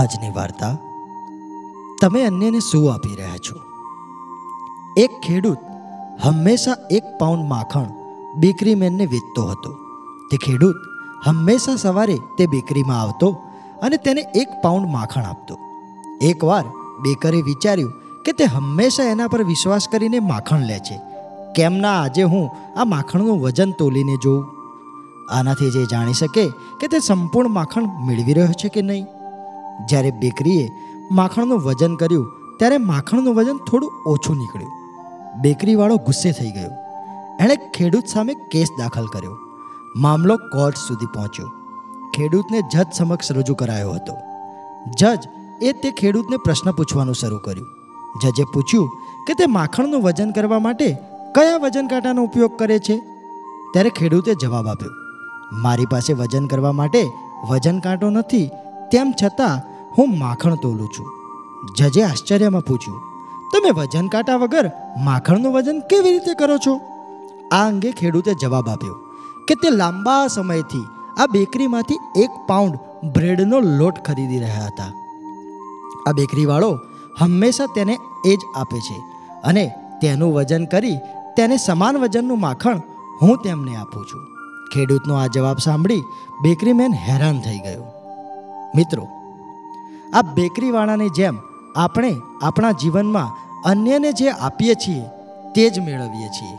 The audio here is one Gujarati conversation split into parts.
આજની વાર્તા. તમે અન્યને શું આપી રહ્યા છો? એક ખેડૂત હંમેશા એક પાઉન્ડ માખણ બેકરી મેનને વેચતો હતો. તે ખેડૂત હંમેશા સવારે તે બેકરીમાં આવતો અને તેને એક પાઉન્ડ માખણ આપતો. એકવાર બેકરે વિચાર્યું કે તે હંમેશા એના પર વિશ્વાસ કરીને માખણ લે છે. કેમ ના આજે હું આ માખણનું વજન તોલીને જોઉં? આનાથી જે જાણી શકે કે તે સંપૂર્ણ માખણ મેળવી રહ્યો છે કે નહીં? જ્યારે બેકરીએ માખણનું વજન કર્યું, ત્યારે માખણનું વજન થોડું ઓછું નીકળ્યું. બેકરીવાળો ગુસ્સે થઈ ગયો. એણે ખેડૂત સામે કેસ દાખલ કર્યો. મામલો કોર્ટ સુધી પહોંચ્યો. ખેડૂતને જજ સમક્ષ રજૂ કરાયો હતો. જજ એ તે ખેડૂતને પ્રશ્ન પૂછવાનું શરૂ કર્યું. જજે પૂછ્યું કે તે માખણનું વજન કરવા માટે કયા વજન કાંટાનો ઉપયોગ કરે છે? ત્યારે ખેડૂતે જવાબ આપ્યો. મારી પાસે વજન કરવા માટે વજન કાંટો નથી, તેમ છતાં હું માખણ તોલું છું. જજે આશ્ચર્યમાં પૂછ્યું, તમે વજન કાંટા વગર માખણનું વજન કેવી રીતે કરો છો? આ અંગે ખેડૂતે જવાબ આપ્યો કે તે લાંબા સમયથી આ બેકરીમાંથી એક પાઉન્ડ બ્રેડનો લોટ ખરીદી રહ્યા હતા. આ બેકરીવાળો હંમેશા તેને એ જ આપે છે અને તેનું વજન કરી તેને સમાન વજનનું માખણ હું તેમને આપું છું. ખેડૂતનો આ જવાબ સાંભળી બેકરીમેન હેરાન થઈ ગયો. મિત્રો આ બેકરીવાળાની જેમ આપણે આપણા જીવનમાં અન્યને જે આપીએ છીએ તે જ મેળવીએ છીએ.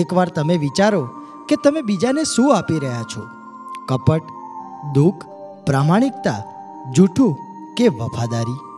એકવાર તમે વિચારો કે તમે બીજાને શું આપી રહ્યા છો? કપટ, દુઃખ, પ્રામાણિકતા, જૂઠું કે વફાદારી?